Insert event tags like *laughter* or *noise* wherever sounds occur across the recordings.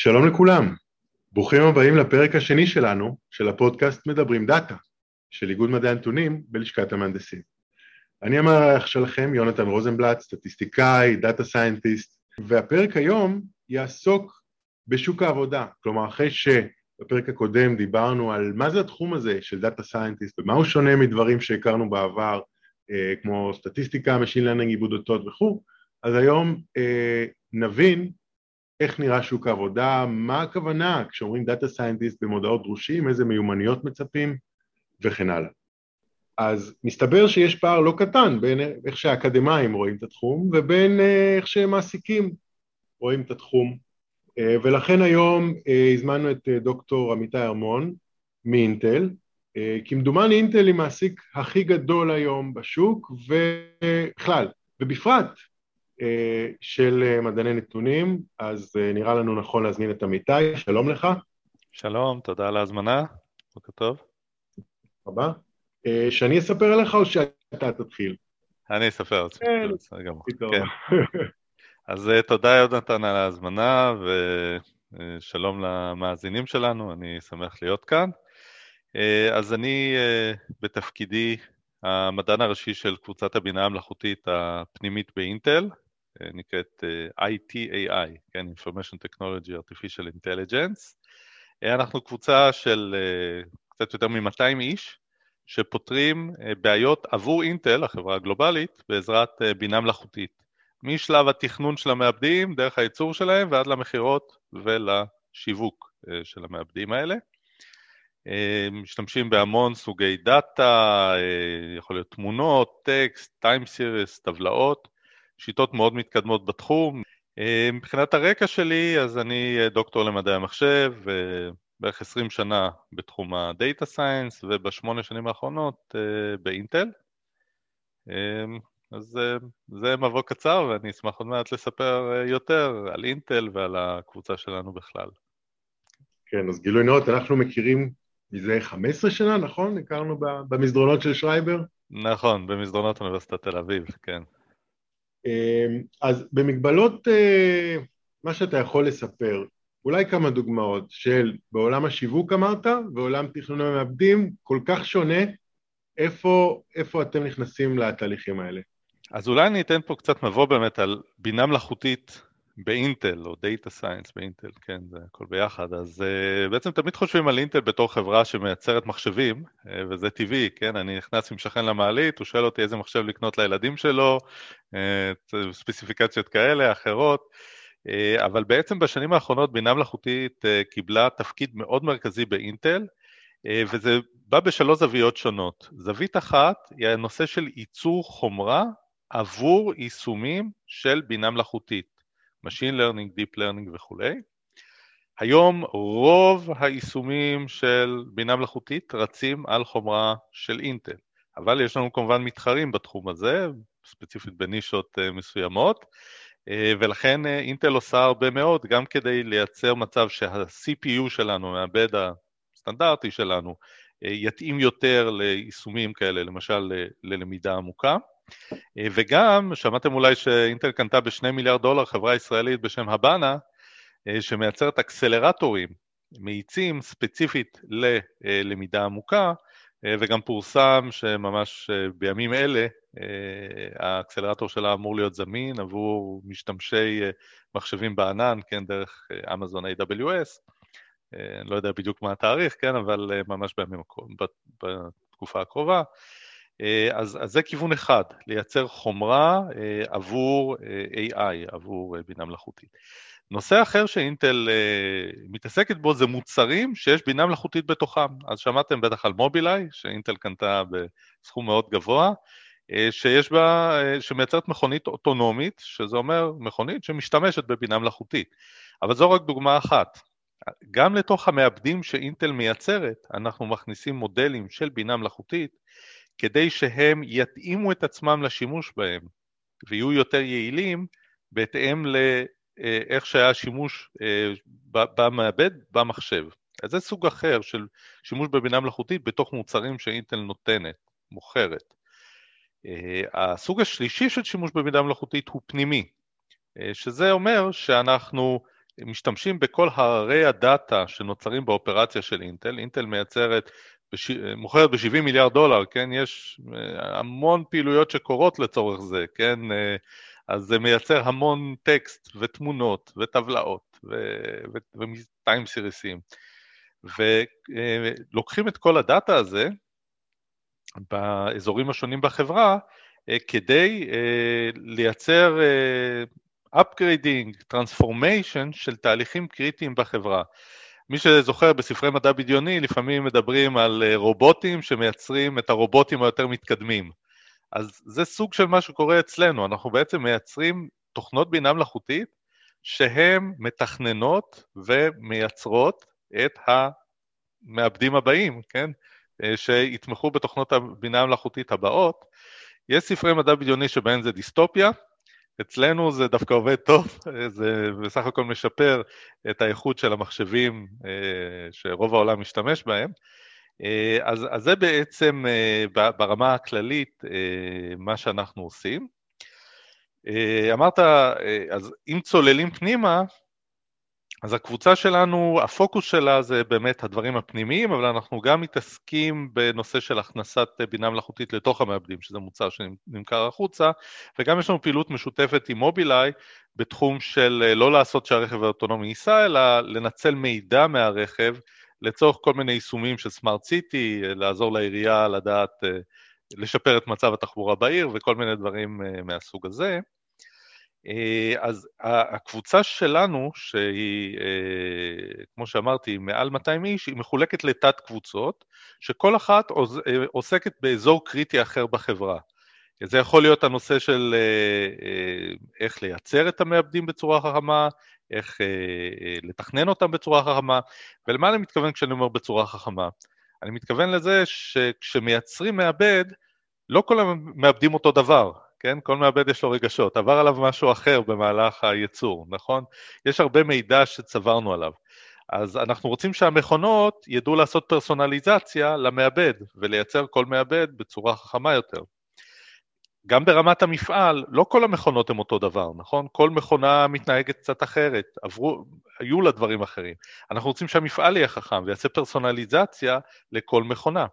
שלום לכולם, ברוכים הבאים לפרק השני שלנו, של הפודקאסט מדברים דאטה, של איגוד מדעי הנתונים בלשכת המהנדסים. אני המארח שלכם, יונתן רוזנבלט, סטטיסטיקאי, data scientist, והפרק היום יעסוק בשוק העבודה, כלומר אחרי שבפרק הקודם דיברנו על מה זה התחום הזה של data scientist ומה הוא שונה מדברים שהכרנו בעבר, אה, כמו סטטיסטיקה, Machine Learning, עיבוד אותות וכו', אז היום אה, נבין איך נראה שוק העבודה, מה הכוונה כשאומרים data scientist במודעות דרושים, איזה מיומנויות מצפים וכן הלאה. אז מסתבר שיש פער לא קטן בין איך שהאקדמאים רואים את התחום ובין אה, איך שמעסיקים רואים את התחום. אה, ולכן היום אה, הזמנו את דוקטור עמיתי ארמון מאינטל, כמדומני אינטל היא מעסיק הכי גדול היום בשוק ובכלל, ובפרט של מדעני נתונים, אז נראה לנו נכון להזמין את עמיתי, שלום לך. שלום, תודה על ההזמנה, בוקר טוב. רבה. אה, שאני אספר עליך או שאתה תתחיל? אני אספר כן, בסדר גמור. כן. אז אה, תודה יונתן על ההזמנה ושלום למאזינים שלנו, אני שמח להיות כאן. אה, אז אני בתפקידי המדען הראשי של קבוצת הבינה המלאכותית הפנימית באינטל, נקראת ITAI, כן, Information Technology Artificial Intelligence. אנחנו קבוצה של קצת יותר מ-200 איש, שפותרים אה, בעיות עבור אינטל, החברה הגלובלית, בעזרת אה, בינה מלאכותית. משלב התכנון של המעבדים, דרך הייצור שלהם, ועד למכירות ולשיווק אה, של המעבדים האלה. משתמשים בהמון סוגי דאטה, יכול להיות תמונות, טקסט, time series, טבלאות, שיטות מאוד מתקדמות בתחום. מבחינת הרקע שלי, אז אני דוקטור למדעי המחשב, בערך 20 שנה בתחום ה data science ובשמונה שנים האחרונות באינטל. אז זה מבוא קצר ואני אשמח עוד מעט לספר יותר על אינטל ועל הקבוצה שלנו בכלל. כן, אז גילוי נאות, אנחנו מכירים מזה 15 שנה, נכון? הכרנו במסדרונות של שרייבר? נכון, במסדרונות אוניברסיטת תל אביב, כן. אז במגבלות מה שאתה יכול לספר, אולי כמה דוגמאות של בעולם השיווק אמרת, ועולם תכנון המעבדים, כל כך שונה, איפה, איפה אתם נכנסים לתהליכים האלה? אז אולי אני אתן פה קצת מבוא באמת על בינה מלאכותית באינטל, או data science באינטל, כן, זה הכל ביחד. אז אה, בעצם תמיד חושבים על אינטל בתור חברה שמייצרת מחשבים, אה, וזה טבעי, כן, אני נכנס עם שכן למעלית, הוא שואל אותי איזה מחשב לקנות לילדים שלו, אה, ספציפיקציות כאלה, אחרות. אה, אבל בעצם בשנים האחרונות בינה מלאכותית אה, קיבלה תפקיד מאוד מרכזי באינטל, אה, וזה בא בשלוש זוויות שונות. זווית אחת היא הנושא של ייצור חומרה עבור יישומים של בינה מלאכותית, Machine Learning, Deep Learning וכולי. היום רוב היישומים של בינה מלאכותית רצים על חומרה של אינטל, אבל יש לנו כמובן מתחרים בתחום הזה, ספציפית בנישות מסוימות, אה, ולכן אה, אינטל עושה הרבה מאוד, גם כדי לייצר מצב שה-CPU שלנו, המעבד הסטנדרטי שלנו, אה, יתאים יותר ליישומים כאלה, למשל ללמידה עמוקה. וגם, שמעתם אולי שאינטל קנתה בשני מיליארד דולר חברה ישראלית בשם הבאנה, שמייצרת אקסלרטורים מאיצים ספציפית ללמידה עמוקה, וגם פורסם שממש בימים אלה אה, האקסלרטור שלה אמור להיות זמין עבור משתמשי אה, מחשבים בענן, כן, דרך אה, אמזון AWS. אני לא יודע בדיוק מה התאריך, כן, אבל ממש בימים, בתקופה הקרובה. אז, אז זה כיוון אחד, לייצר חומרה עבור AI, עבור בינה מלאכותית. נושא אחר שאינטל מתעסקת בו זה מוצרים שיש בינה מלאכותית בתוכם. אז שמעתם בטח על מובילאיי, שאינטל קנתה בסכום מאוד גבוה. אה, שיש בה, אה, שמייצרת מכונית אוטונומית, שזה אומר מכונית שמשתמשת בבינה מלאכותית. אבל זו רק דוגמה אחת. גם לתוך המעבדים שאינטל מייצרת, אנחנו מכניסים מודלים של בינה מלאכותית, כדי שהם יתאימו את עצמם לשימוש בהם, ויהיו יותר יעילים בהתאם לאיך אה, שהיה שימוש במעבד במחשב. אז זה סוג אחר של שימוש בבינה מלאכותית בתוך מוצרים שאינטל נותנת, מוכרת. אה, הסוג השלישי של שימוש בבינה מלאכותית הוא פנימי, אה, שזה אומר שאנחנו משתמשים בכל הררי הדאטה שנוצרים באופרציה של אינטל. אינטל מייצרת, בש... מוכרת ב-70 מיליארד דולר, כן? יש המון פעילויות שקורות לצורך זה, כן? אז זה מייצר המון טקסט ותמונות וטבלאות וטיים סיריסים. ולוקחים את כל הדאטה הזה באזורים השונים בחברה אה, כדי אה, לייצר אה, upgrading, transformation של תהליכים קריטיים בחברה. מי שזוכר בספרי מדע בדיוני לפעמים מדברים על רובוטים שמייצרים את הרובוטים היותר מתקדמים. אז זה סוג של מה שקורה אצלנו, אנחנו בעצם מייצרים תוכנות בינה מלאכותית שהן מתכננות ומייצרות את המעבדים הבאים, כן? אה, שיתמכו בתוכנות הבינה המלאכותית הבאות. יש ספרי מדע בדיוני שבהם זה דיסטופיה, אצלנו זה דווקא עובד טוב, *laughs* זה בסך הכל משפר את האיכות של המחשבים אה, שרוב העולם משתמש בהם. אה, אז, אז זה בעצם ברמה הכללית מה שאנחנו עושים. אמרת, אז אם צוללים פנימה, אז הקבוצה שלנו, הפוקוס שלה זה באמת הדברים הפנימיים, אבל אנחנו גם מתעסקים בנושא של הכנסת בינה מלאכותית לתוך המעבדים, שזה מוצר שנמכר החוצה, וגם יש לנו פעילות משותפת עם מובילאיי בתחום של אה, לא לעשות שהרכב האוטונומי ייסע, אלא לנצל מידע מהרכב לצורך כל מיני יישומים של סמארט סיטי, לעזור לעירייה לדעת, אה, לשפר את מצב התחבורה בעיר וכל מיני דברים אה, מהסוג הזה. אה, אז הקבוצה שלנו, שהיא, אה, כמו שאמרתי, מעל 200 איש, היא מחולקת לתת קבוצות, שכל אחת אה, עוסקת באזור קריטי אחר בחברה. זה יכול להיות הנושא של איך לייצר את המעבדים בצורה חכמה, איך לתכנן אותם בצורה חכמה, ולמה אני מתכוון כשאני אומר בצורה חכמה? אני מתכוון לזה שכשמייצרים מעבד, לא כל המעבדים אותו דבר, כן? כל מעבד יש לו רגשות, עבר עליו משהו אחר במהלך הייצור, נכון? יש הרבה מידע שצברנו עליו. אז אנחנו רוצים שהמכונות ידעו לעשות פרסונליזציה למעבד ולייצר כל מעבד בצורה חכמה יותר. גם ברמת המפעל, לא כל המכונות הן אותו דבר, נכון? כל מכונה מתנהגת קצת אחרת, עברו, היו לה דברים אחרים. אנחנו רוצים שהמפעל יהיה חכם ויעשה פרסונליזציה לכל מכונה.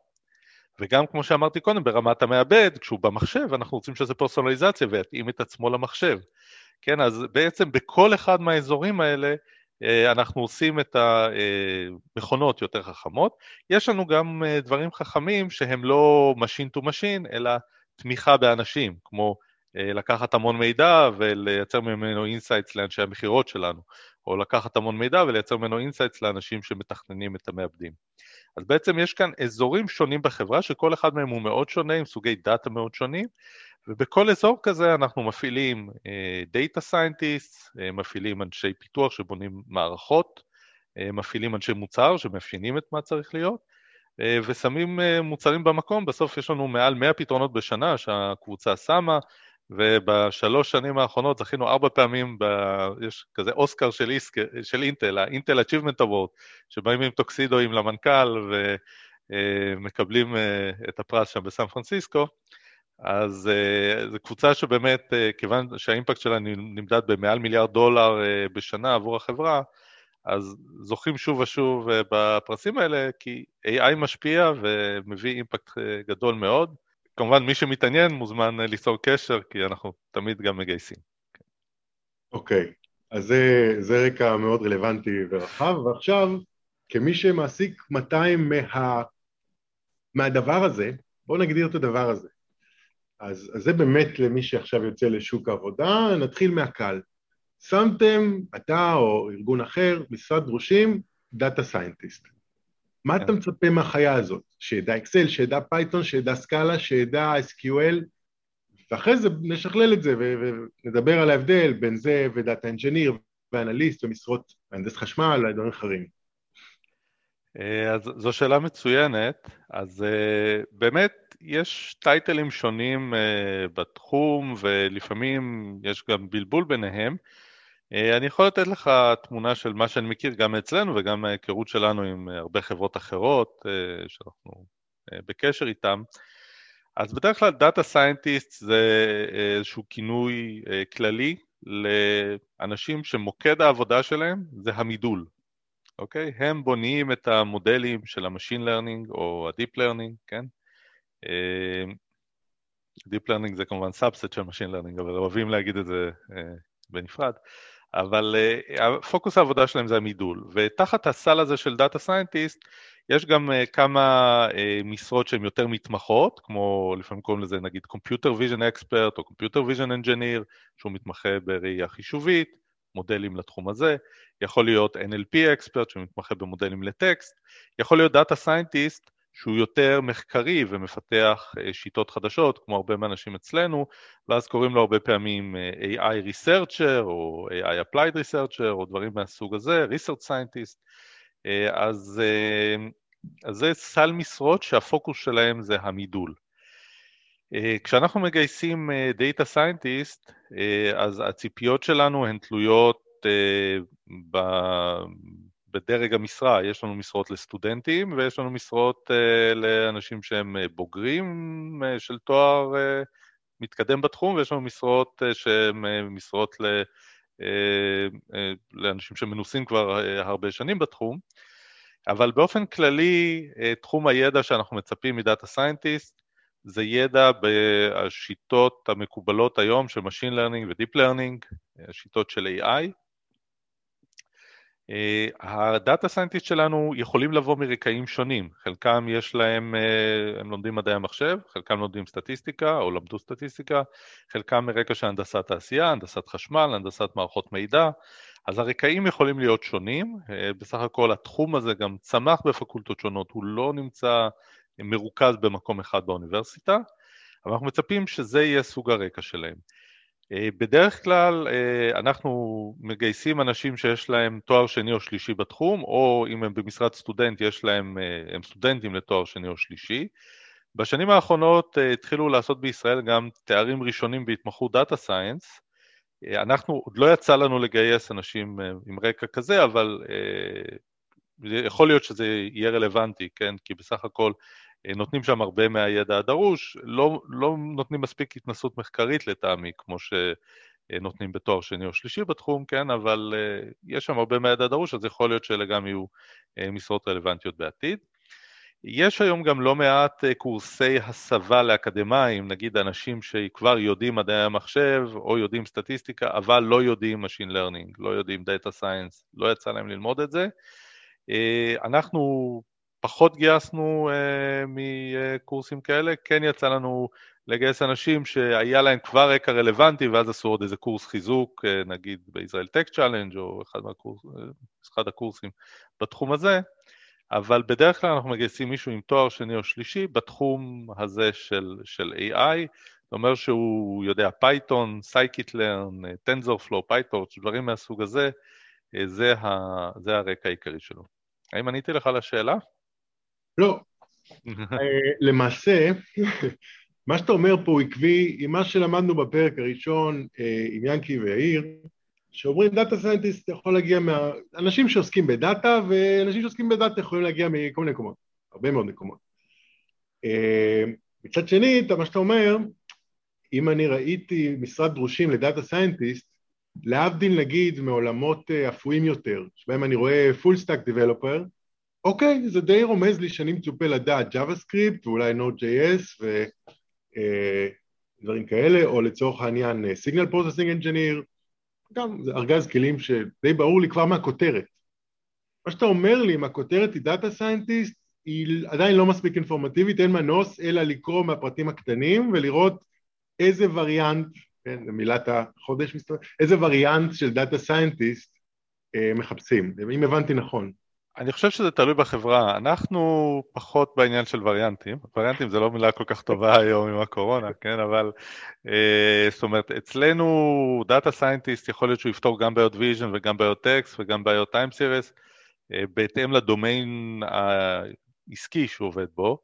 וגם כמו שאמרתי קודם, ברמת המעבד, כשהוא במחשב, אנחנו רוצים שזה פרסונליזציה ויתאים את עצמו למחשב. כן, אז בעצם בכל אחד מהאזורים האלה אה, אנחנו עושים את המכונות יותר חכמות. יש לנו גם אה, דברים חכמים שהם לא machine to machine, אלא תמיכה באנשים, כמו אה, לקחת המון מידע ולייצר ממנו insights לאנשי המכירות שלנו, או לקחת המון מידע ולייצר ממנו insights לאנשים שמתכננים את המעבדים. אז בעצם יש כאן אזורים שונים בחברה, שכל אחד מהם הוא מאוד שונה, עם סוגי דאטה מאוד שונים, ובכל אזור כזה אנחנו מפעילים data אה, scientist, אה, מפעילים אנשי פיתוח שבונים מערכות, אה, מפעילים אנשי מוצר שמאפיינים את מה צריך להיות, אה, ושמים אה, מוצרים במקום, בסוף יש לנו מעל 100 פתרונות בשנה שהקבוצה שמה, ובשלוש שנים האחרונות זכינו ארבע פעמים, ב... יש כזה אוסקר של, איסק, של אינטל, ה Intel Achievement Award, שבאים עם טוקסידואים למנכ"ל ומקבלים אה, את הפרס שם בסן פרנסיסקו, אז אה, זו קבוצה שבאמת, אה, כיוון שהאימפקט שלה נמדד במעל מיליארד דולר בשנה עבור החברה, אז זוכים שוב ושוב בפרסים האלה, כי AI משפיע ומביא אימפקט גדול מאוד. כמובן, מי שמתעניין מוזמן אה, ליצור קשר, כי אנחנו תמיד גם מגייסים. אוקיי, okay. אז זה, זה רקע מאוד רלוונטי ורחב, ועכשיו, כמי שמעסיק 200 מה, מהדבר הזה, בואו נגדיר את הדבר הזה. אז, אז זה באמת למי שעכשיו יוצא לשוק העבודה, נתחיל מהקל. שמתם, אתה או ארגון אחר, משרת דרושים, data scientist. מה אתה מצפה מהחיה הזאת? שידע אקסל, שידע פייתון, שידע סקאלה, שידע SQL, ואחרי זה נשכלל את זה ונדבר על ההבדל בין זה ו data engineer ואנליסט ומשרות מהנדס חשמל ודברים אחרים. אה, אז זו שאלה מצוינת, אז אה, באמת יש טייטלים שונים אה, בתחום ולפעמים יש גם בלבול ביניהם. אה, אני יכול לתת לך תמונה של מה שאני מכיר גם אצלנו וגם מההיכרות שלנו עם הרבה חברות אחרות אה, שאנחנו אה, בקשר איתן. אז בדרך כלל data scientist זה איזשהו כינוי כללי לאנשים שמוקד העבודה שלהם זה המידול, אוקיי? הם בונים את המודלים של ה machine learning או ה deep learning, כן? deep learning זה כמובן subset של machine learning, אבל אוהבים להגיד את זה בנפרד. אבל אה, פוקוס העבודה שלהם זה המידול, ותחת הסל הזה של data scientist יש גם אה, כמה אה, משרות שהן יותר מתמחות, כמו לפעמים קוראים לזה נגיד Computer Vision Expert או Computer Vision Engineer, שהוא מתמחה בראייה חישובית, מודלים לתחום הזה, יכול להיות NLP Expert שמתמחה במודלים לטקסט, יכול להיות Data Scientist שהוא יותר מחקרי ומפתח אה, שיטות חדשות, כמו הרבה מהאנשים אצלנו, ואז קוראים לו הרבה פעמים אה, AI Researcher או AI Applied Researcher או דברים מהסוג הזה, Research Scientist, אה, אז, אז זה סל משרות שהפוקוס שלהם זה המידול. כשאנחנו מגייסים Data Scientist, אז הציפיות שלנו הן תלויות בדרג המשרה, יש לנו משרות לסטודנטים ויש לנו משרות uh, לאנשים שהם uh, בוגרים uh, של תואר uh, מתקדם בתחום ויש לנו משרות uh, שהן uh, משרות ל, uh, uh, לאנשים שמנוסים כבר uh, הרבה שנים בתחום, אבל באופן כללי uh, תחום הידע שאנחנו מצפים מדאטה סיינטיסט זה ידע בשיטות המקובלות היום של Machine Learning ו-Deep Learning, השיטות של AI, הדאטה סיינטיסט שלנו יכולים לבוא מרקעים שונים, חלקם יש להם, אה, הם לומדים מדעי המחשב, חלקם לומדים סטטיסטיקה או למדו סטטיסטיקה, חלקם מרקע של הנדסת תעשייה, הנדסת חשמל, הנדסת מערכות מידע, אז הרקעים יכולים להיות שונים, אה, בסך הכל התחום הזה גם צמח בפקולטות שונות, הוא לא נמצא מרוכז במקום אחד באוניברסיטה, אבל אנחנו מצפים שזה יהיה סוג הרקע שלהם. אה, בדרך כלל אה, אנחנו מגייסים אנשים שיש להם תואר שני או שלישי בתחום, או אם הם במשרת סטודנט, יש להם, אה, הם סטודנטים לתואר שני או שלישי. בשנים האחרונות התחילו לעשות בישראל גם תארים ראשונים בהתמחות data science. אנחנו, עוד לא יצא לנו לגייס אנשים עם רקע כזה, אבל יכול להיות שזה יהיה רלוונטי, כן? כי בסך הכל נותנים שם הרבה מהידע הדרוש, לא, לא נותנים מספיק התנסות מחקרית לטעמי, כמו שנותנים בתואר שני או שלישי בתחום, כן, אבל uh, יש שם הרבה מהידע הדרוש, אז יכול להיות שאלה גם יהיו uh, משרות רלוונטיות בעתיד. יש היום גם לא מעט uh, קורסי הסבה לאקדמאים, נגיד אנשים שכבר יודעים מדעי המחשב או יודעים סטטיסטיקה, אבל לא יודעים Machine Learning, לא יודעים Data Science, לא יצא להם ללמוד את זה. אנחנו פחות גייסנו אה, מקורסים כאלה, כן יצא לנו לגייס אנשים שהיה להם כבר רקע רלוונטי ואז עשו עוד איזה קורס חיזוק, אה, נגיד ב Israel Tech Challenge או אחד, מהקורס, אחד הקורסים בתחום הזה, אבל בדרך כלל אנחנו מגייסים מישהו עם תואר שני או שלישי בתחום הזה של, של AI, זאת אומרת שהוא יודע Python, scikit-learn, TensorFlow, PyTorch, דברים מהסוג הזה, זה, ה, זה הרקע העיקרי שלו. האם עניתי לך לשאלה? לא. *laughs* אה, למעשה, *laughs* מה שאתה אומר פה הוא עקבי עם מה שלמדנו בפרק הראשון אה, עם ינקי ויאיר, שאומרים data scientist יכול להגיע מה... אנשים שעוסקים ב data, ואנשים שעוסקים ב data יכולים להגיע מכל מיני מקומות, הרבה מאוד מקומות. אה, מצד שני, מה שאתה אומר, אם אני ראיתי משרת דרושים ל data scientist, להבדיל נגיד מעולמות אפויים יותר, שבהם אני רואה full stack developer, אוקיי, זה די רומז לי שאני מצופה לדעת JavaScript ואולי Node.js ודברים אה, כאלה, או לצורך העניין אה, Signal Processing Engineer, גם זה ארגז כלים שדי ברור לי כבר מהכותרת. מה שאתה אומר לי, אם הכותרת היא Data Scientist, היא עדיין לא מספיק אינפורמטיבית, אין מנוס אלא לקרוא מהפרטים הקטנים ולראות איזה וריאנט, כן, זו מילת החודש, איזה וריאנט של Data Scientist אה, מחפשים, אם הבנתי נכון. אני חושב שזה תלוי בחברה, אנחנו פחות בעניין של וריאנטים, וריאנטים זה לא מילה כל כך טובה *laughs* היום עם הקורונה, כן, אבל אה, זאת אומרת, אצלנו data scientist יכול להיות שהוא יפתור גם בעיות vision וגם בעיות טקסט וגם בעיות time series, אה, בהתאם לדומיין העסקי שהוא עובד בו,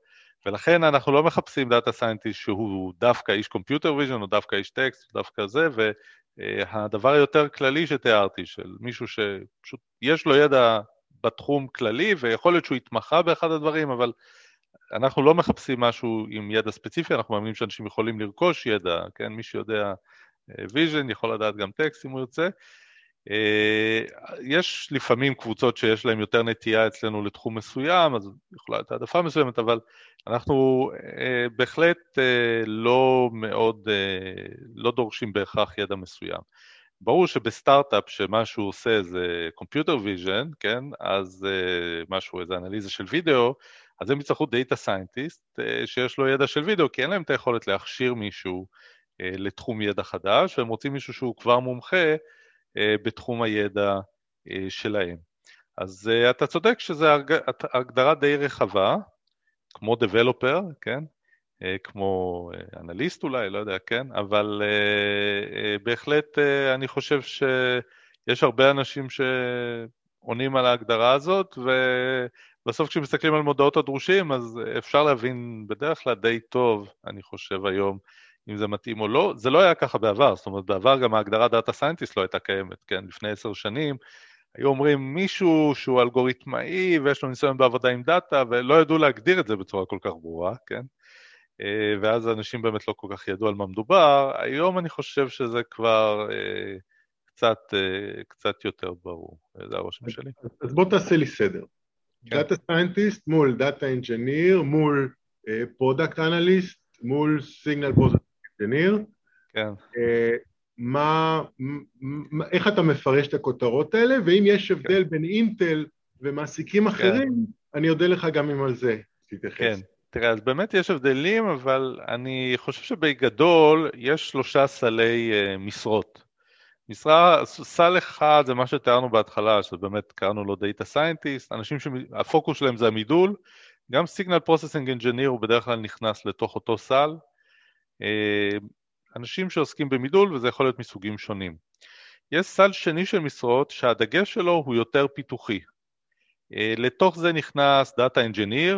ולכן אנחנו לא מחפשים data scientist שהוא דווקא איש computer vision או דווקא איש טקסט, או דווקא זה, והדבר היותר כללי שתיארתי, של מישהו שפשוט יש לו ידע בתחום כללי, ויכול להיות שהוא התמחה באחד הדברים, אבל אנחנו לא מחפשים משהו עם ידע ספציפי, אנחנו מאמינים שאנשים יכולים לרכוש ידע, כן? מי שיודע vision, יכול לדעת גם טקסט אם הוא ירצה. יש לפעמים קבוצות שיש להן יותר נטייה אצלנו לתחום מסוים, אז יכולה להיות העדפה מסוימת, אבל אנחנו בהחלט לא מאוד, לא דורשים בהכרח ידע מסוים. ברור שבסטארט-אפ שמה שהוא עושה זה Computer Vision, כן, אז אה, משהו, איזה אנליזה של וידאו, אז הם יצטרכו data scientist אה, שיש לו ידע של וידאו, כי אין להם את היכולת להכשיר מישהו אה, לתחום ידע חדש, והם רוצים מישהו שהוא כבר מומחה אה, בתחום הידע אה, שלהם. אז אה, אתה צודק שזו הגדרה די רחבה, כמו Developer, כן? אה, כמו אה, אנליסט אולי, לא יודע, כן? אבל אה, בהחלט אני חושב שיש הרבה אנשים שעונים על ההגדרה הזאת, ובסוף כשמסתכלים על מודעות הדרושים, אז אפשר להבין בדרך כלל די טוב, אני חושב היום, אם זה מתאים או לא. זה לא היה ככה בעבר, זאת אומרת, בעבר גם ההגדרה data scientist לא הייתה קיימת, כן? לפני עשר שנים. היו אומרים מישהו שהוא אלגוריתמאי ויש לו ניסיון בעבודה עם data, ולא ידעו להגדיר את זה בצורה כל כך ברורה, כן? אה, ואז אנשים באמת לא כל כך ידעו על מה מדובר. היום אני חושב שזה כבר אה, קצת, אה, קצת יותר ברור, זה הרושם שלי. אז בוא תעשה לי סדר. data כן. scientist מול data engineer, מול product analyst, מול signal product engineer. כן. מה, מה, איך אתה מפרש את הכותרות האלה, ואם יש הבדל כן. בין אינטל ומעסיקים כן. אחרים, כן. אני אודה לך גם אם על זה תתייחס. כן, תראה, אז באמת יש הבדלים, אבל אני חושב שבגדול יש שלושה סלי uh, משרות. משרה, סל אחד זה מה שתיארנו בהתחלה, שבאמת קראנו לו Data Scientist, אנשים שהפוקוס שלהם זה המידול, גם Signal Processing Engineer הוא בדרך כלל נכנס לתוך אותו סל. אה, אנשים שעוסקים במידול, וזה יכול להיות מסוגים שונים. יש סל שני של משרות שהדגש שלו הוא יותר פיתוחי. אה, לתוך זה נכנס Data Engineer,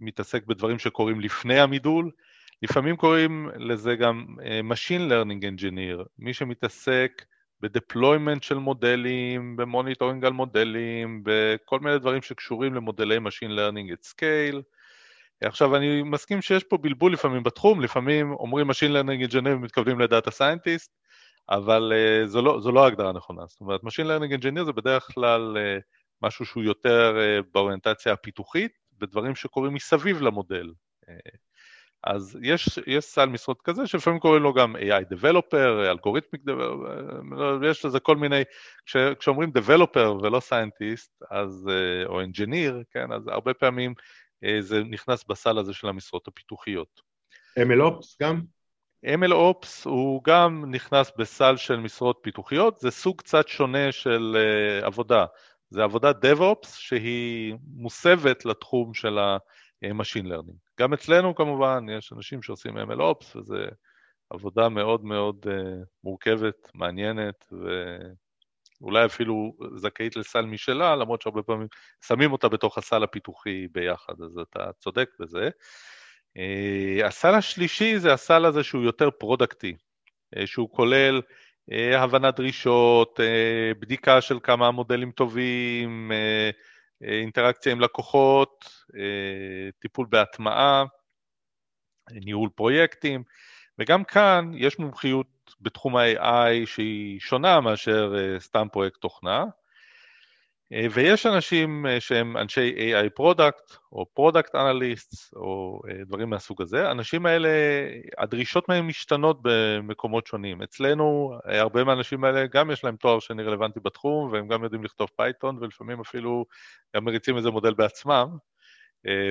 שמתעסק בדברים שקורים לפני המידול, לפעמים קוראים לזה גם אה, Machine Learning Engineer, מי שמתעסק ב deployment של מודלים, ב monitoring על מודלים, בכל מיני דברים שקשורים למודלי Machine Learning at Scale. עכשיו, אני מסכים שיש פה בלבול לפעמים בתחום, לפעמים אומרים Machine Learning Engineer ומתכוונים ל data scientist, אבל אה, זו, לא, זו לא ההגדרה הנכונה. זאת אומרת, Machine Learning Engineer זה בדרך כלל אה, משהו שהוא יותר אה, באוריינטציה הפיתוחית, בדברים שקורים מסביב למודל. אה, אז יש, יש סל משרות כזה, שלפעמים קוראים לו גם AI Developer, Algorithmic Developer, יש לזה כל מיני, כש, כשאומרים Developer ולא Scientist, אז, אה, או Engineer, כן, אז הרבה פעמים uh, זה נכנס בסל הזה של המשרות הפיתוחיות. MLOps גם? MLOps הוא גם נכנס בסל של משרות פיתוחיות, זה סוג קצת שונה של uh, עבודה. זה עבודת DevOps שהיא מוסבת לתחום של ה-Machine Learning. גם אצלנו כמובן יש אנשים שעושים MLOps וזו עבודה מאוד מאוד uh, מורכבת, מעניינת ואולי אפילו זכאית לסל משלה, למרות שהרבה פעמים שמים אותה בתוך הסל הפיתוחי ביחד, אז אתה צודק בזה. אה, הסל השלישי זה הסל הזה שהוא יותר פרודקטי, אה, שהוא כולל אה, הבנת דרישות, בדיקה של כמה מודלים טובים, אינטראקציה עם לקוחות, טיפול בהטמעה, ניהול פרויקטים, וגם כאן יש מומחיות בתחום ה-AI שהיא שונה מאשר סתם פרויקט תוכנה. אה, ויש אנשים אה, שהם אנשי AI product, או product analyst, או אה, דברים מהסוג הזה. האנשים האלה, הדרישות מהם משתנות במקומות שונים. אצלנו, הרבה מהאנשים האלה, גם יש להם תואר שני רלוונטי בתחום, והם גם יודעים לכתוב Python, ולפעמים אפילו גם מריצים איזה מודל בעצמם,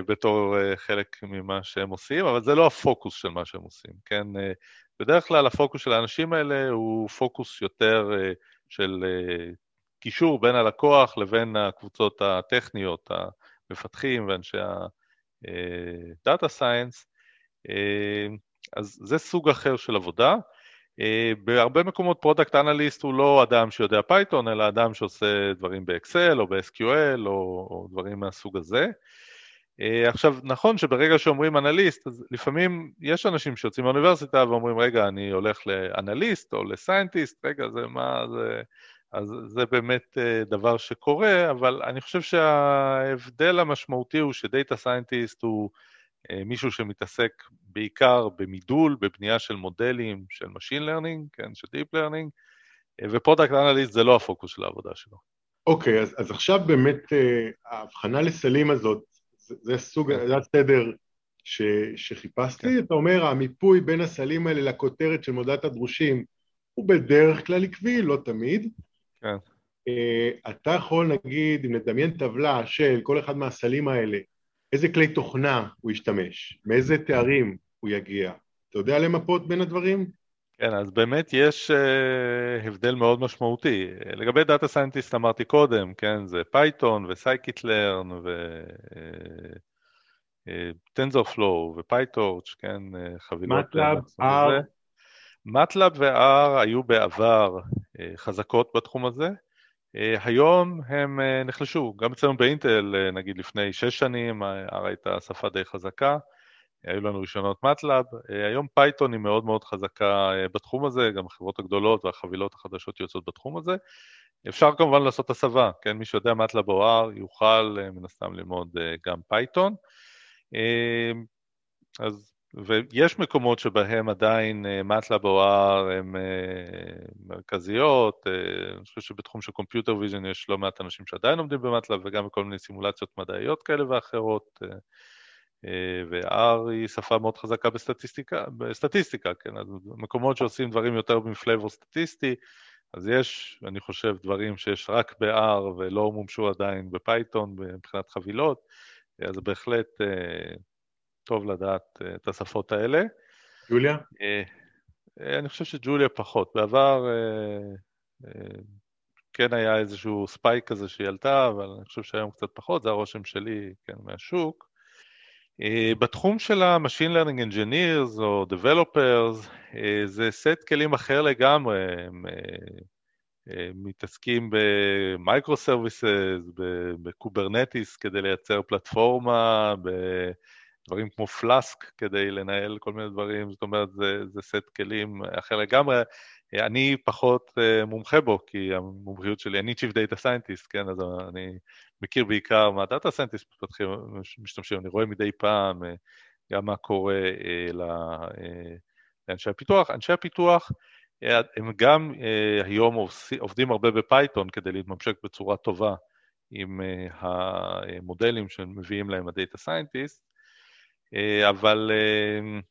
בתור חלק ממה שהם עושים, אבל זה לא הפוקוס של מה שהם עושים, כן? בדרך כלל הפוקוס של האנשים האלה הוא פוקוס יותר של קישור בין הלקוח לבין הקבוצות הטכניות, המפתחים ואנשי ה-Data Science, אה, אז זה סוג אחר של עבודה. אה, בהרבה מקומות product analyst הוא לא אדם שיודע Python, אלא אדם שעושה דברים ב-Excel או ב-SQL או, או דברים מהסוג הזה. אה, עכשיו, נכון שברגע שאומרים אנליסט, אז לפעמים יש אנשים שיוצאים מהאוניברסיטה ואומרים, רגע, אני הולך לאנליסט או ל scientist, רגע, זה מה, זה... אז זה באמת אה, דבר שקורה, אבל אני חושב שההבדל המשמעותי הוא ש data scientist הוא מישהו שמתעסק בעיקר במידול, בבנייה של מודלים של Machine Learning, כן, של Deep Learning, ו product analyst זה לא הפוקוס של העבודה שלו. אוקיי, okay, אז, אז עכשיו באמת ההבחנה לסלים הזאת, זה, זה סוג, כן. זה הסדר ש, שחיפשתי, כן. אתה אומר המיפוי בין הסלים האלה לכותרת של מודעת הדרושים הוא בדרך כלל עקבי, לא תמיד. כן. אה, אתה יכול נגיד, אם נדמיין טבלה של כל אחד מהסלים האלה, איזה כלי תוכנה הוא ישתמש, מאיזה תארים הוא יגיע, אתה יודע למפות בין הדברים? כן, אז באמת יש אה, הבדל מאוד משמעותי. לגבי data scientist אמרתי קודם, כן, זה Python ו scikit-learn ו... אה, TensorFlow ו PyTorch, כן, אה, חבילות... MATLAB, R. MATLAB ו-R היו בעבר אה, חזקות בתחום הזה, אה, היום הם נחלשו, גם אצלנו באינטל, נגיד לפני שש שנים, R הייתה שפה די חזקה, היו לנו רישיונות MATLAB, היום Python היא מאוד מאוד חזקה בתחום הזה, גם החברות הגדולות והחבילות החדשות יוצאות בתחום הזה. אפשר כמובן לעשות הסבה, כן, מי שיודע MATLAB או R יוכל מן הסתם ללמוד גם Python. אז, ויש מקומות שבהם עדיין MATLAB או R הן מרכזיות, אה, אני חושב שבתחום של computer vision יש לא מעט אנשים שעדיין עומדים ב MATLAB וגם בכל מיני סימולציות מדעיות כאלה ואחרות, אה, אה, ו-R היא שפה מאוד חזקה בסטטיסטיקה, בסטטיסטיקה, כן, אז מקומות שעושים דברים יותר מ flavor סטטיסטי, אז יש, אני חושב, דברים שיש רק ב-R ולא מומשו עדיין ב Python מבחינת חבילות, אז בהחלט טוב לדעת אה, את השפות האלה. ג'וליה? אה, אני חושב שג'וליה פחות. בעבר כן היה איזשהו spike כזה שהיא עלתה, אבל אני חושב שהיום קצת פחות, זה הרושם שלי, כן, מהשוק. בתחום של ה-Machine Learning Engineers או Developers, זה סט כלים אחר לגמרי, הם מתעסקים ב microservices, ב Kubernetes כדי לייצר פלטפורמה, בדברים כמו Flask כדי לנהל כל מיני דברים, זאת אומרת זה, זה סט כלים אחר לגמרי. אני פחות אה, מומחה בו, כי המומחיות שלי, אני Chief Data Scientist, כן, אז אני מכיר בעיקר מה data scientist מפתחים, משתמשים, אני רואה מדי פעם אה, גם מה קורה אה, לאנשי הפיתוח. אנשי הפיתוח, הם גם היום עובדים הרבה ב Python כדי להתממשק בצורה טובה עם המודלים שמביאים להם ה data scientist, אבל אה,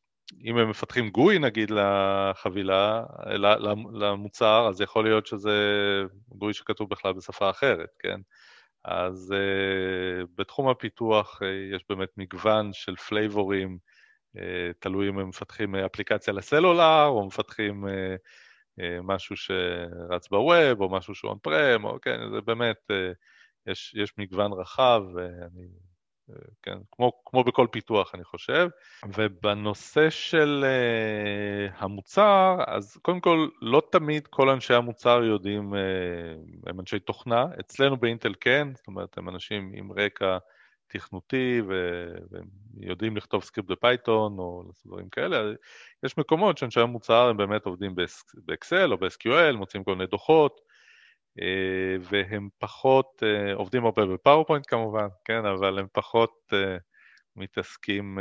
אם הם מפתחים GUI נגיד לחבילה, למוצר, אז יכול להיות שזה GUI שכתוב בכלל בשפה אחרת, כן? אז אה, בתחום הפיתוח יש באמת מגוון של פלייבורים, תלוי אם הם מפתחים אפליקציה לסלולר, או מפתחים משהו שרץ ב web, או משהו שהוא on-prem, או כן, זה באמת, יש, יש מגוון רחב, ואני כן, כמו, כמו בכל פיתוח אני חושב. ובנושא של אה, המוצר, אז קודם כל, לא תמיד כל אנשי המוצר יודעים, אה, הם אנשי תוכנה, אצלנו באינטל כן, זאת אומרת, הם אנשים עם רקע תכנותי והם יודעים לכתוב סקריפט ב Python או דברים כאלה. יש מקומות שאנשי המוצר הם באמת עובדים ב Excel או ב-SQL, מוצאים כל מיני דוחות, והם פחות, אה, עובדים הרבה ב PowerPoint כמובן, כן, אבל הם פחות אה, מתעסקים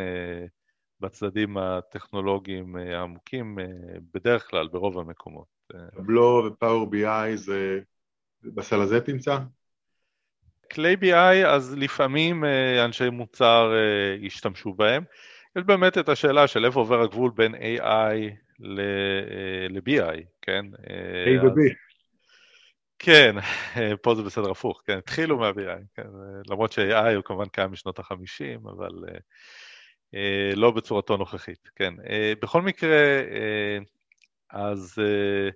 בצדדים הטכנולוגיים העמוקים, בדרך כלל, ברוב המקומות. Tableau ו Power BI זה בסל הזה תמצא? כלי BI, אז לפעמים אנשי מוצר ישתמשו בהם. יש באמת את השאלה של איפה עובר הגבול בין AI ל-BI, כן? A ו-B. כן, פה זה בסדר הפוך, כן, התחילו מה-BI, כן, למרות ש-AI הוא כמובן קיים משנות ה-50, אבל אה, לא בצורתו נוכחית, כן. אה, בכל מקרה, אה, אז אה,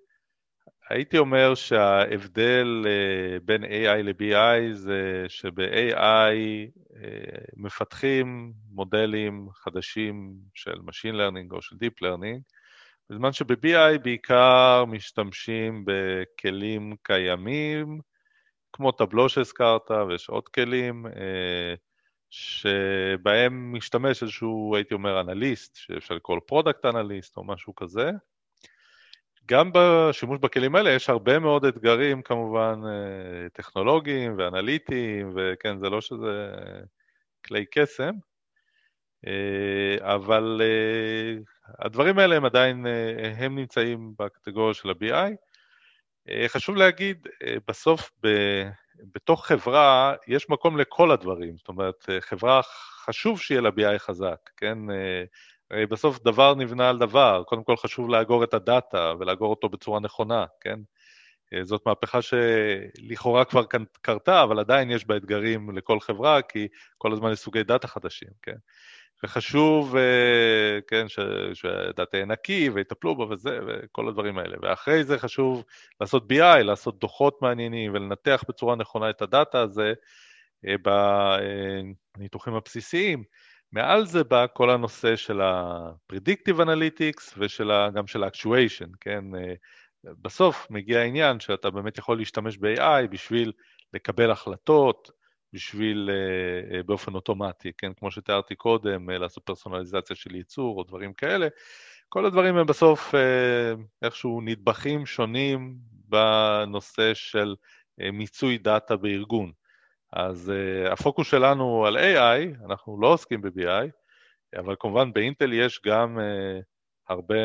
הייתי אומר שההבדל אה, בין AI ל-BI זה שב-AI אה, מפתחים מודלים חדשים של Machine Learning או של Deep Learning, בזמן שב-BI בעיקר משתמשים בכלים קיימים, כמו Tableau שהזכרת, ויש עוד כלים, אה, שבהם משתמש איזשהו, הייתי אומר, אנליסט, שאפשר לקרוא לו product analyst או משהו כזה. גם בשימוש בכלים האלה יש הרבה מאוד אתגרים, כמובן, אה, טכנולוגיים ואנליטיים, וכן, זה לא שזה כלי קסם. אבל הדברים האלה הם עדיין, הם נמצאים בקטגוריה של ה-BI. חשוב להגיד, בסוף ב, בתוך חברה יש מקום לכל הדברים, זאת אומרת, חברה חשוב שיהיה לה BI חזק, כן? הרי בסוף דבר נבנה על דבר, קודם כל חשוב לאגור את הדאטה ולאגור אותו בצורה נכונה, כן? זאת מהפכה שלכאורה כבר קרתה, אבל עדיין יש בה אתגרים לכל חברה, כי כל הזמן יש סוגי דאטה חדשים, כן? וחשוב, אה, כן, שהדאטה יהיה נקי ויטפלו בו וזה, וכל הדברים האלה. ואחרי זה חשוב לעשות BI, לעשות דוחות מעניינים ולנתח בצורה נכונה את הדאטה הזה אה, בניתוחים הבסיסיים. מעל זה בא כל הנושא של ה-Predictive Analytics וגם של ה-Actuation, כן? אה, בסוף מגיע העניין שאתה באמת יכול להשתמש ב-AI בשביל לקבל החלטות, בשביל, uh, uh, באופן אוטומטי, כן? כמו שתיארתי קודם, uh, לעשות פרסונליזציה של ייצור או דברים כאלה. כל הדברים הם בסוף איכשהו נדבכים שונים בנושא של מיצוי דאטה בארגון. אז הפוקוס שלנו על AI, אנחנו לא עוסקים ב-BI, אבל כמובן באינטל יש גם הרבה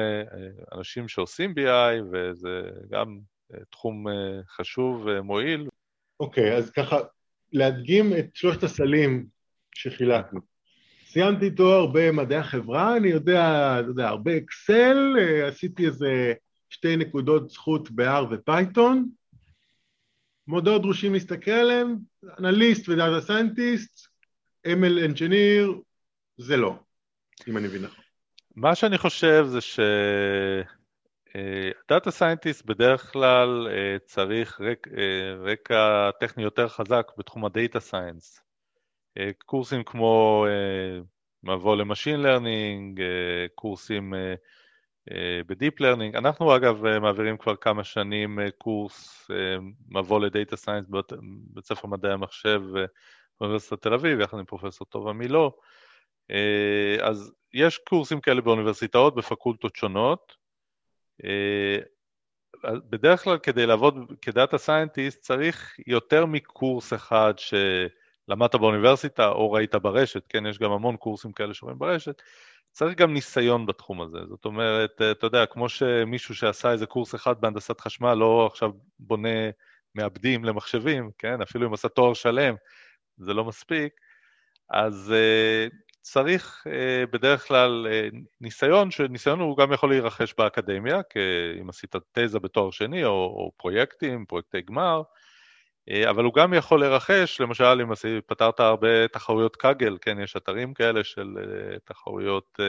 אנשים שעושים BI, וזה גם תחום חשוב ומועיל. אוקיי, okay, אז ככה, להדגים את שלושת הסלים שחילקנו. סיימתי תואר במדעי החברה, אני יודע, אתה יודע, הרבה Excel, עשיתי איזה שתי נקודות זכות ב-R ו Python, מודעות דרושים להסתכל עליהם, אנליסט ו data scientist, ML engineer, זה לא, אם אני מבין נכון. מה שאני חושב זה ש... data scientist בדרך כלל אה, צריך רק, אה, רקע טכני יותר חזק בתחום ה data science. אה, קורסים כמו מבוא ל machine learning, קורסים ב deep learning. אנחנו אגב מעבירים כבר כמה שנים קורס מבוא ל data science בבית ספר מדעי המחשב באוניברסיטת תל אביב, יחד עם פרופסור טובה מילו. אז יש קורסים כאלה באוניברסיטאות בפקולטות שונות. אה, בדרך כלל כדי לעבוד כדאטה סיינטיסט צריך יותר מקורס אחד שלמדת באוניברסיטה או ראית ברשת, כן, יש גם המון קורסים כאלה שרואים ברשת, צריך גם ניסיון בתחום הזה. זאת אומרת, אתה יודע, כמו שמישהו שעשה איזה קורס אחד בהנדסת חשמל לא עכשיו בונה מעבדים למחשבים, כן, אפילו אם עשה תואר שלם, זה לא מספיק, אז אה, צריך אה, בדרך כלל אה, ניסיון, שניסיון הוא גם יכול להירכש באקדמיה, אם עשית תזה בתואר שני או, או פרויקטים, פרויקטי גמר, אה, אבל הוא גם יכול להירכש, למשל אם עשית, פתרת הרבה תחרויות Kaggle, כן, יש אתרים כאלה של תחרויות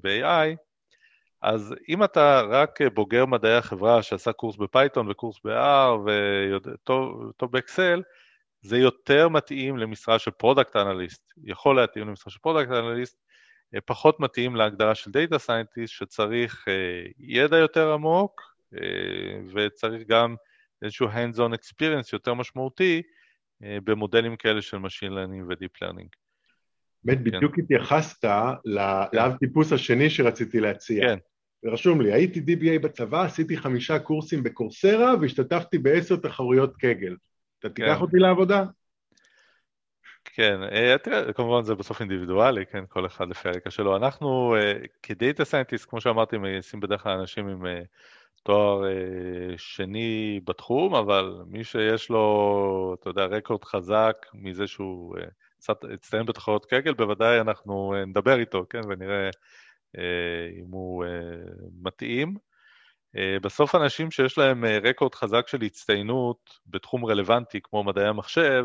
ב-AI, אז אם אתה רק בוגר מדעי החברה שעשה קורס ב Python וקורס ב-R וטוב באקסל, זה יותר מתאים למשרה של product analyst, יכול להתאים למשרה של product analyst, אה, פחות מתאים להגדרה של data scientist, שצריך אה, ידע יותר עמוק אה, וצריך גם איזשהו hands-on experience יותר משמעותי במודלים כאלה של Machine Learning ו-Deep Learning. באמת, כן. בדיוק התייחסת לאב טיפוס השני שרציתי להציע. כן. רשום לי, הייתי DBA בצבא, עשיתי חמישה קורסים ב Coursera והשתתפתי בעשר תחרויות Kaggle. אתה תיקח כן. אותי לעבודה? כן, אה, תראה, כמובן זה בסוף אינדיבידואלי, כן, כל אחד לפי הרקע שלו. אנחנו אה, כדאטה סיינטיסט, כמו שאמרתי, מייסים בדרך כלל אנשים עם אה, תואר שני בתחום, אבל מי שיש לו, אתה יודע, רקורד חזק מזה שהוא קצת הצטיין בתחרות קגל, בוודאי אנחנו נדבר איתו, כן, ונראה אם הוא מתאים. אה, בסוף אנשים שיש להם אה, רקורד חזק של הצטיינות בתחום רלוונטי כמו מדעי המחשב,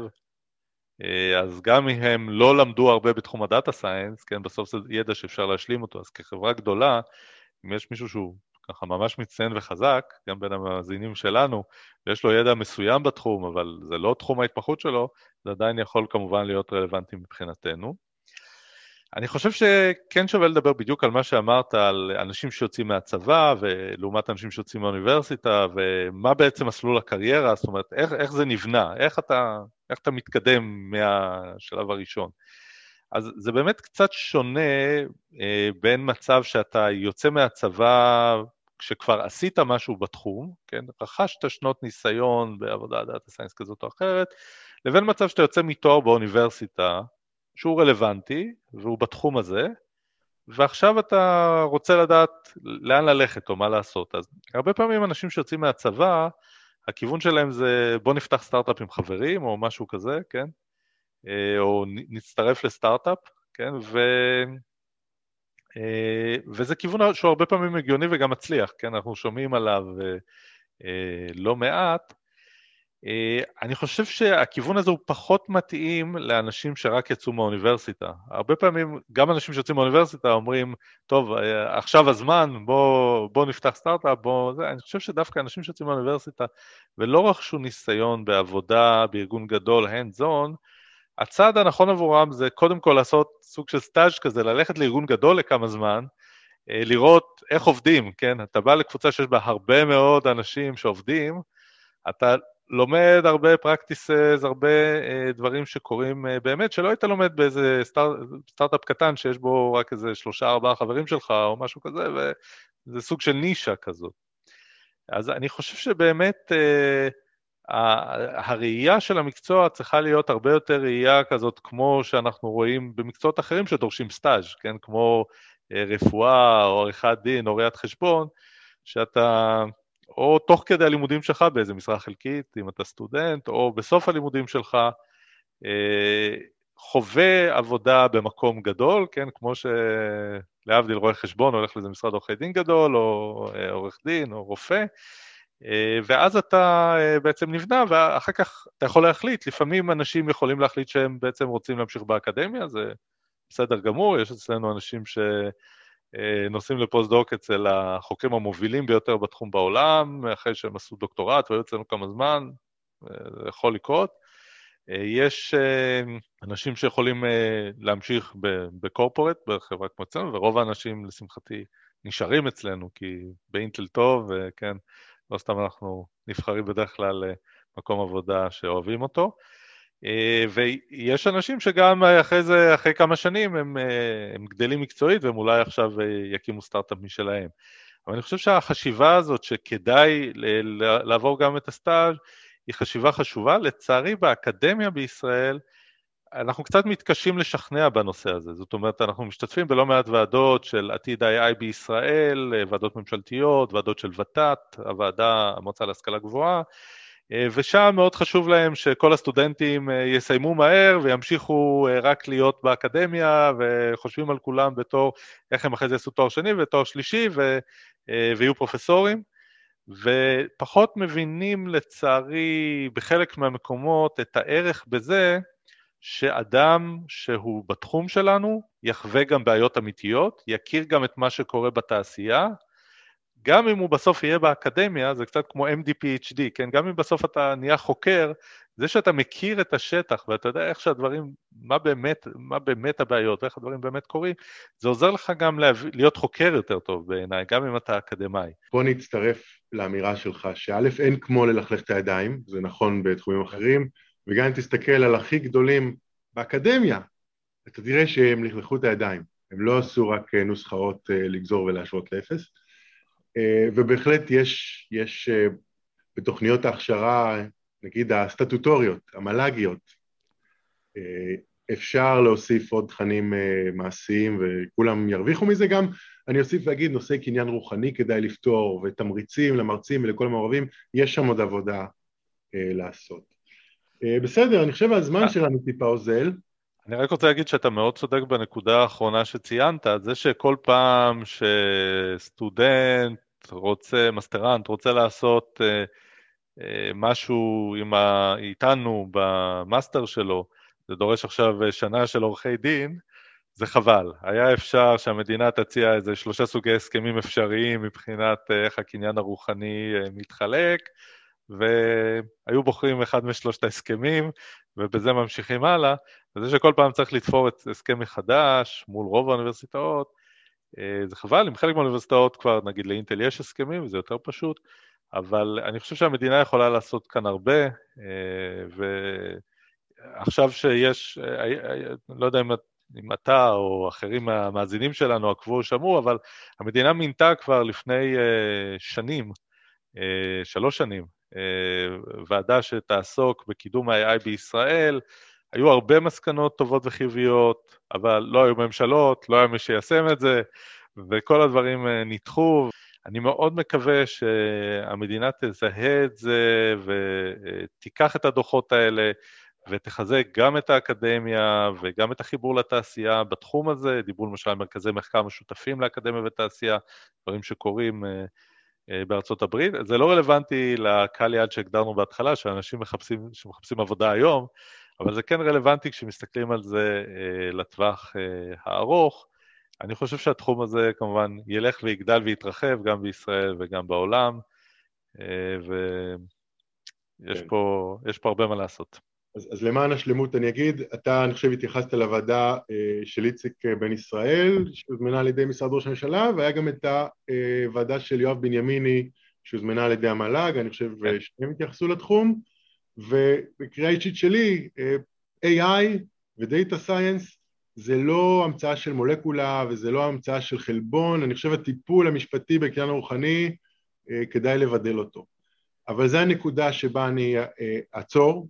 אה, אז גם אם הם לא למדו הרבה בתחום הדאטה סיינס, כן, בסוף זה ידע שאפשר להשלים אותו, אז כחברה גדולה, אם יש מישהו שהוא ככה ממש מצטיין וחזק, גם בין המאזינים שלנו, ויש לו ידע מסוים בתחום, אבל זה לא תחום ההתמחות שלו, זה עדיין יכול כמובן להיות רלוונטי מבחינתנו. אני חושב שכן שווה לדבר בדיוק על מה שאמרת, על אנשים שיוצאים מהצבא, ולעומת אנשים שיוצאים מהאוניברסיטה, ומה בעצם מסלול הקריירה, זאת אומרת, איך, איך זה נבנה, איך אתה, איך אתה מתקדם מהשלב הראשון. אז זה באמת קצת שונה אה, בין מצב שאתה יוצא מהצבא כשכבר עשית משהו בתחום, כן, רכשת שנות ניסיון בעבודה data science כזאת או אחרת, לבין מצב שאתה יוצא מתואר באוניברסיטה, שהוא רלוונטי והוא בתחום הזה, ועכשיו אתה רוצה לדעת לאן ללכת או מה לעשות. אז הרבה פעמים אנשים שיוצאים מהצבא, הכיוון שלהם זה בוא נפתח סטארט-אפ עם חברים או משהו כזה, כן? אה, או נצטרף לסטארט-אפ, כן? ו... אה, וזה כיוון שהוא הרבה פעמים הגיוני וגם מצליח, כן? אנחנו שומעים עליו אה, לא מעט, אני חושב שהכיוון הזה הוא פחות מתאים לאנשים שרק יצאו מהאוניברסיטה. הרבה פעמים גם אנשים שיוצאים מהאוניברסיטה אומרים, טוב, אה, עכשיו הזמן, בוא, בוא נפתח סטארט-אפ, בוא... זה. אני חושב שדווקא אנשים שיוצאים מהאוניברסיטה ולא רכשו ניסיון בעבודה בארגון גדול, hands on, הצעד הנכון עבורם זה קודם כל לעשות סוג של סטאז' כזה, ללכת לארגון גדול לכמה זמן, אה, לראות איך עובדים, כן? אתה בא לקבוצה שיש בה הרבה מאוד אנשים שעובדים, אתה לומד הרבה practices, הרבה uh, דברים שקורים uh, באמת, שלא היית לומד באיזה סטאר, סטארט-אפ קטן שיש בו רק איזה שלושה ארבעה חברים שלך או משהו כזה, וזה סוג של נישה כזאת. אז אני חושב שבאמת uh, הראייה של המקצוע צריכה להיות הרבה יותר ראייה כזאת כמו שאנחנו רואים במקצועות אחרים שדורשים סטאז', כן? כמו uh, רפואה או עריכת דין או ראיית חשבון, שאתה או תוך כדי הלימודים שלך באיזה משרה חלקית, אם אתה סטודנט, או בסוף הלימודים שלך, אה, חווה עבודה במקום גדול, כן, כמו שלהבדיל רואה חשבון הולך לאיזה משרד עורכי דין גדול, או אה, עורך דין, או רופא, אה, ואז אתה בעצם נבנה, ואחר כך אתה יכול להחליט, לפעמים אנשים יכולים להחליט שהם בעצם רוצים להמשיך באקדמיה, זה בסדר גמור, יש אצלנו אנשים ש... אה, נוסעים לפוסט-דוק אצל החוקרים המובילים ביותר בתחום בעולם, אחרי שהם עשו דוקטורט והיו אצלנו כמה זמן, אה, זה יכול לקרות. אה, יש אנשים שיכולים להמשיך בקורפורט, בחברה כמו אצלנו, ורוב האנשים, לשמחתי, נשארים אצלנו, כי באינטל טוב, וכן, לא סתם אנחנו נבחרים בדרך כלל למקום עבודה שאוהבים אותו. אה, ויש אנשים שגם אחרי זה, אחרי כמה שנים, הם, אה, הם גדלים מקצועית והם אולי עכשיו אה, יקימו סטארט-אפ משלהם. אבל אני חושב שהחשיבה הזאת שכדאי לעבור גם את הסטאז' היא חשיבה חשובה. לצערי, באקדמיה בישראל, אנחנו קצת מתקשים לשכנע בנושא הזה. זאת אומרת, אנחנו משתתפים בלא מעט ועדות של עתיד ה-AI בישראל, ועדות ממשלתיות, ועדות של ות"ת, הוועדה, המועצה להשכלה גבוהה, אה, ושם מאוד חשוב להם שכל הסטודנטים אה, יסיימו מהר וימשיכו אה, רק להיות באקדמיה וחושבים על כולם בתור איך הם אחרי זה יעשו תואר שני ותואר שלישי ו, ויהיו פרופסורים. ופחות מבינים לצערי בחלק מהמקומות את הערך בזה שאדם שהוא בתחום שלנו יחווה גם בעיות אמיתיות, יכיר גם את מה שקורה בתעשייה גם אם הוא בסוף יהיה באקדמיה, זה קצת כמו MD-PhD, כן? גם אם בסוף אתה נהיה חוקר, זה שאתה מכיר את השטח ואתה יודע איך שהדברים, מה באמת, מה באמת הבעיות ואיך הדברים באמת קורים, זה עוזר לך גם להביא, להיות חוקר יותר טוב בעיניי, גם אם אתה אקדמאי. בוא נצטרף לאמירה שלך, שא' אין כמו ללכלך את הידיים, זה נכון בתחומים אחרים, וגם אם תסתכל על הכי גדולים באקדמיה, אתה תראה שהם לכלכו את הידיים. הם לא עשו רק נוסחאות אה, לגזור ולהשוות לאפס, אה, ובהחלט יש, יש אה, בתוכניות ההכשרה, נגיד הסטטוטוריות, המל"גיות, אה, אפשר להוסיף עוד תכנים מעשיים וכולם ירוויחו מזה גם. אני אוסיף ואגיד, נושאי קניין רוחני כדאי לפתור, ותמריצים למרצים ולכל המעורבים, יש שם עוד עבודה לעשות. בסדר, אני חושב שהזמן שלנו טיפה אוזל. אני רק רוצה להגיד שאתה מאוד צודק בנקודה האחרונה שציינת, זה שכל פעם שסטודנט רוצה, מסטרנט, רוצה לעשות אה, אה, משהו עם ה... איתנו במאסטר שלו, זה דורש עכשיו שנה של עורכי דין, זה חבל. היה אפשר שהמדינה תציע איזה שלושה סוגי הסכמים אפשריים מבחינת אה, איך הקניין הרוחני אה, מתחלק, והיו בוחרים אחד משלושת ההסכמים, ובזה ממשיכים הלאה, וזה שכל פעם צריך לתפור את הסכם מחדש מול רוב האוניברסיטאות, אה, זה חבל, עם חלק מהאוניברסיטאות כבר, נגיד לאינטל יש הסכמים, וזה יותר פשוט, אבל אני חושב שהמדינה יכולה לעשות כאן הרבה, אה, ועכשיו שיש, אה, לא יודע אם, אם אתה או אחרים מהמאזינים שלנו עקבו או שמעו, אבל המדינה מינתה כבר לפני שנים, שלוש שנים, ועדה שתעסוק בקידום ה-AI בישראל, היו הרבה מסקנות טובות וחיוביות, אבל לא היו ממשלות, לא היה מי שיישם את זה, וכל הדברים נדחו. אני מאוד מקווה שהמדינה תזהה את זה ותיקח את הדוחות האלה ותחזק גם את האקדמיה וגם את החיבור לתעשייה בתחום הזה. דיברו למשל על מרכזי מחקר משותפים לאקדמיה ותעשייה, דברים שקורים אה, אה, בארצות הברית. זה לא רלוונטי לקהל יעד שהגדרנו בהתחלה, שאנשים מחפשים, שמחפשים עבודה היום, אבל זה כן רלוונטי כשמסתכלים על זה אה, לטווח הארוך. אני חושב שהתחום הזה כמובן ילך ויגדל ויתרחב גם בישראל וגם בעולם, ויש כן. פה, פה הרבה מה לעשות. אז, אז למען השלמות אני אגיד, אתה אני חושב התייחסת לוועדה אה, של איציק אה, בן ישראל שהוזמנה על ידי משרד ראש הממשלה והיה גם את הוועדה של יואב בנימיני שהוזמנה על ידי המל"ג, אני חושב כן. שהם התייחסו לתחום ובקריאה אישית שלי אה, AI ודאטה סייאנס זה לא המצאה של מולקולה וזה לא המצאה של חלבון, אני חושב הטיפול המשפטי בקניין הרוחני כדאי לבדל אותו אבל זו הנקודה שבה אני אעצור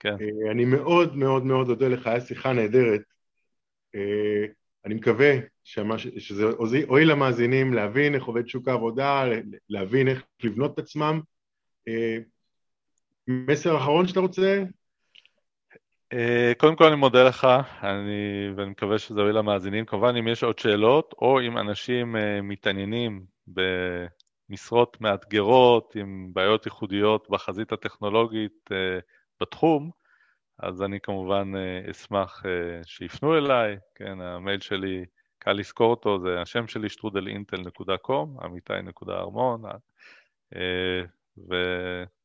כן. אה, אני מאוד מאוד מאוד אודה לך, הייתה שיחה נהדרת. אה, אני מקווה שזה הועיל למאזינים להבין איך עובד שוק העבודה, להבין איך לבנות את עצמם. אה, מסר אחרון שאתה רוצה? קודם כל אני מודה לך, אני, ואני מקווה שזה הועיל למאזינים. כמובן, אם יש עוד שאלות, או אם אנשים מתעניינים במשרות מאתגרות, עם בעיות ייחודיות בחזית הטכנולוגית, בתחום, אז אני כמובן אה, אשמח אה, שיפנו אליי, כן, המייל שלי, קל לזכור אותו, זה השם שלי, שטרודלאינטל.קום, אמיתי.ארמון, אה,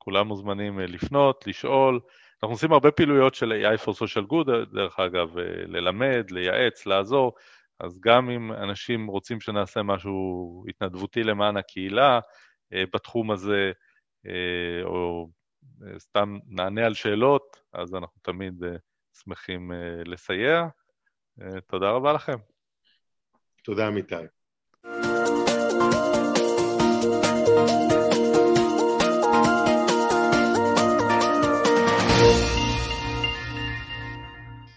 וכולם מוזמנים לפנות, לשאול. אנחנו עושים הרבה פעילויות של AI for Social Good, דרך אגב, ללמד, לייעץ, לעזור, אז גם אם אנשים רוצים שנעשה משהו התנדבותי למען הקהילה בתחום הזה, או סתם נענה על שאלות, אז אנחנו תמיד אה, שמחים אה, לסייע. אה, תודה רבה לכם. תודה, אמיתי.